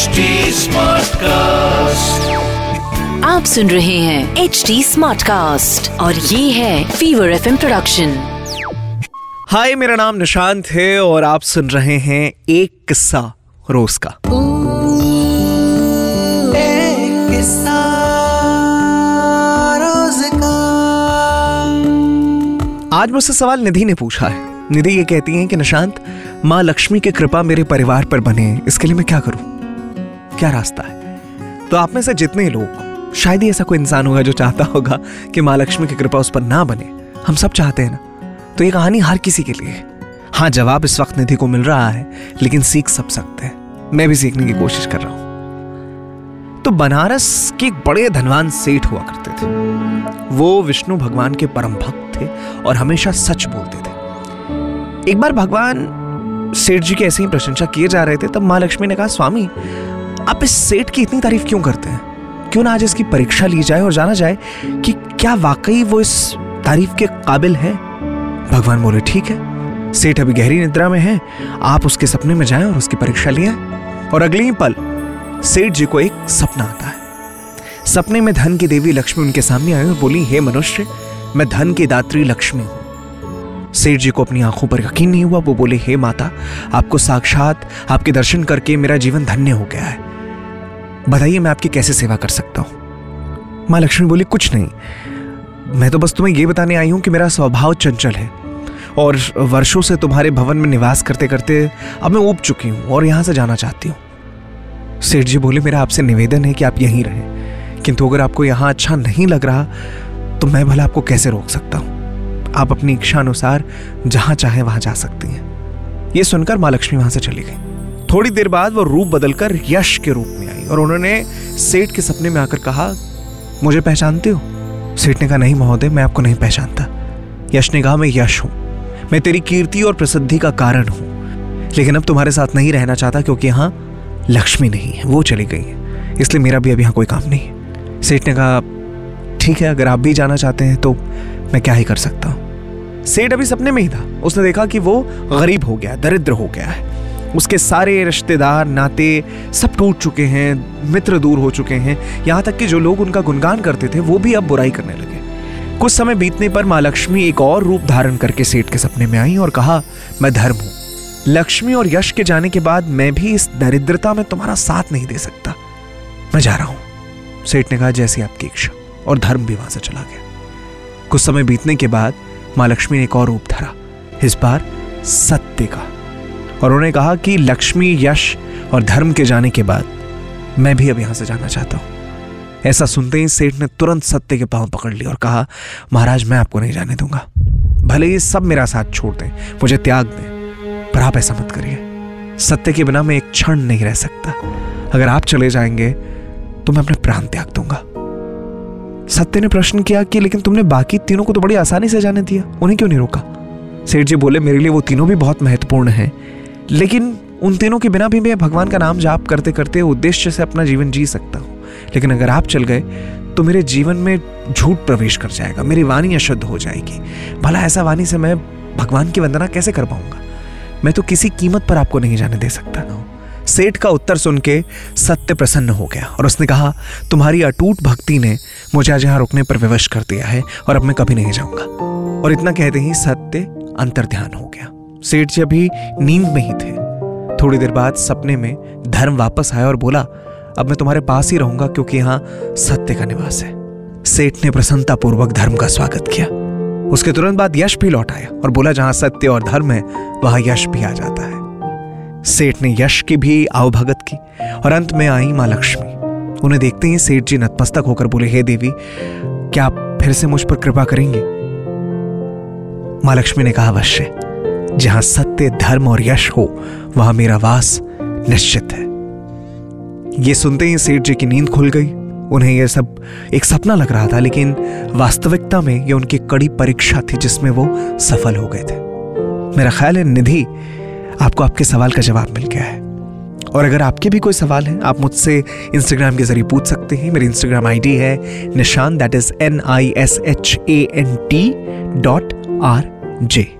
HD Smartcast. आप सुन रहे हैं एच डी स्मार्ट कास्ट और ये है फीवर एफ़ प्रोडक्शन हाय मेरा नाम निशांत है और आप सुन रहे हैं एक किस्सा रोज का। आज मुझसे सवाल निधि ने पूछा है। निधि ये कहती हैं कि निशांत माँ लक्ष्मी की कृपा मेरे परिवार पर बने इसके लिए मैं क्या करूँ? क्या रास्ता है? तो आप में से जितने लोग, शायद ही ऐसा कोई इंसान होगा जो चाहता होगा कि माँ लक्ष्मी की कृपा उस पर ना बने। हम सब चाहते हैं ना। तो ये कहानी हर किसी के लिए है, जवाब इस वक्त निधि को मिल रहा है, लेकिन सीख सब सकते हैं। मैं भी सीखने की कोशिश कर रहा हूँ। तो बनारस के एक बड़े धनवान सेठ हुआ करते थे। वो विष्णु भगवान के परम भक्त थे और हमेशा सच बोलते थे। एक बार भगवान सेठ जी की ऐसे ही प्रशंसा किए जा रहे थे, तब माँ लक्ष्मी ने कहा, स्वामी आप इस सेठ की इतनी तारीफ़ क्यों करते हैं? क्यों ना आज इसकी परीक्षा ली जाए और जाना जाए कि क्या वाकई वो इस तारीफ़ के काबिल है? भगवान बोले, ठीक है। सेठ अभी गहरी निद्रा में है। आप उसके सपने में जाएँ और उसकी परीक्षा लिया और अगले ही पल सेठ जी को एक सपना आता है। सपने में धन की देवी लक्ष्मी उनके सामने आई और बोली, हे मनुष्य, मैं धन की दात्री लक्ष्मी हूँ। सेठ जी को अपनी आँखों पर यकीन नहीं हुआ। वो बोले, हे माता, आपको साक्षात आपके दर्शन करके मेरा जीवन धन्य हो गया है। बताइए मैं आपकी कैसे सेवा कर सकता हूँ? माँ लक्ष्मी बोली, कुछ नहीं। मैं तो बस तुम्हें यह बताने आई हूँ कि मेरा स्वभाव चंचल है और वर्षों से तुम्हारे भवन में निवास करते करते अब मैं ऊब चुकी हूँ और यहाँ से जाना चाहती हूँ। सेठ जी बोले, मेरा आपसे निवेदन है कि आप यहीं रहें। किंतु अगर आपको यहाँ अच्छा नहीं लग रहा तो मैं भला आपको कैसे रोक सकता हूँ? आप अपनी इच्छा अनुसार जहाँ चाहे वहाँ जा सकती हैं। यह सुनकर माँ लक्ष्मी वहाँ से चली गई। थोड़ी देर बाद वो रूप बदलकर यश के रूप में और उन्होंने सेठ के सपने में आकर कहा, मुझे पहचानते हो? सेठ ने कहा, नहीं महोदय, मैं आपको नहीं पहचानता। यश ने कहा मैं यश हूँ। मैं तेरी कीर्ति और प्रसिद्धि का कारण हूँ। लेकिन अब तुम्हारे साथ नहीं रहना चाहता क्योंकि यहाँ लक्ष्मी नहीं है, वो चली गई है। इसलिए मेरा भी अब यहाँ कोई काम नहीं है। सेठ ने कहा, ठीक है, अगर आप भी जाना चाहते हैं तो मैं क्या ही कर सकता हूँ? सेठ अभी सपने में ही था। उसने देखा कि वो गरीब हो गया, दरिद्र हो गया है। उसके सारे रिश्तेदार, नाते सब टूट चुके हैं, मित्र दूर हो चुके हैं। यहाँ तक कि जो लोग उनका गुणगान करते थे, वो भी अब बुराई करने लगे। कुछ समय बीतने पर माँ लक्ष्मी एक और रूप धारण करके सेठ के सपने में आई और कहा, मैं धर्म हूँ। लक्ष्मी और यश के जाने के बाद मैं भी इस दरिद्रता में तुम्हारा साथ नहीं दे सकता। मैं जा रहा हूँ। सेठ ने कहा, जैसी आपकी इच्छा। और धर्म भी वहाँ से चला गया। कुछ समय बीतने के बाद माँ लक्ष्मी ने एक और रूप धरा। इस बार सत्य का। और उन्होंने कहा कि लक्ष्मी, यश और धर्म के जाने के बाद मैं भी अब यहाँ से जाना चाहता हूँ। ऐसा सुनते ही सेठ ने तुरंत सत्य के पाँव पकड़ लिया और कहा, महाराज, मैं आपको नहीं जाने दूँगा। भले ही सब मेरा साथ छोड़ दें, मुझे त्याग दें, पर आप ऐसा मत करिए। सत्य के बिना मैं एक क्षण नहीं रह सकता। अगर आप चले जाएँगे तो मैं अपने प्राण त्याग दूँगा। सत्य ने प्रश्न किया कि, लेकिन तुमने बाकी तीनों को तो बड़ी आसानी से जाने दिया, उन्हें क्यों नहीं रोका? सेठ जी बोले, मेरे लिए वो तीनों भी बहुत महत्वपूर्ण हैं। लेकिन उन तीनों के बिना भी मैं भगवान का नाम जाप करते करते उद्देश्य से अपना जीवन जी सकता हूँ। लेकिन अगर आप चल गए तो मेरे जीवन में झूठ प्रवेश कर जाएगा, मेरी वाणी अशुद्ध हो जाएगी। भला ऐसा वाणी से मैं भगवान की वंदना कैसे कर पाऊँगा? मैं तो किसी कीमत पर आपको नहीं जाने दे सकता सेठ का उत्तर सुन के सत्य प्रसन्न हो गया और उसने कहा, तुम्हारी अटूट भक्ति ने मुझे आज यहाँ रुकने पर विवश कर दिया है और अब मैं कभी नहीं जाऊँगा। और इतना कहते ही सत्य अंतर ध्यान हो गया। सेठ जी अभी नींद में ही थे। थोड़ी देर बाद सपने में धर्म वापस आया और बोला, अब मैं तुम्हारे पास ही रहूँगा क्योंकि यहाँ सत्य का निवास है। सेठ ने प्रसन्नतापूर्वक धर्म का स्वागत किया। उसके तुरंत बाद यश भी लौट आया और बोला, जहाँ सत्य और धर्म है, वहाँ यश भी आ जाता है। सेठ ने यश की भी आवभगत की और अंत में आई माँ लक्ष्मी। उन्हें देखते ही सेठ जी नतमस्तक होकर बोले, हे देवी, क्या आप फिर से मुझ पर कृपा करेंगे? माँ लक्ष्मी ने कहा, अवश्य। जहाँ सत्य, धर्म और यश हो, वहाँ मेरा वास निश्चित है। यह सुनते ही सेठ जी की नींद खुल गई। उन्हें यह सब एक सपना लग रहा था, लेकिन वास्तविकता में यह उनकी कड़ी परीक्षा थी, जिसमें वो सफल हो गए थे। मेरा ख्याल है, निधि, आपको आपके सवाल का जवाब मिल गया है। और अगर आपके भी कोई सवाल है, आप मुझसे इंस्टाग्राम के ज़रिए पूछ सकते हैं। मेरी इंस्टाग्राम आईडी है Nishan that is N I S H A N T dot R J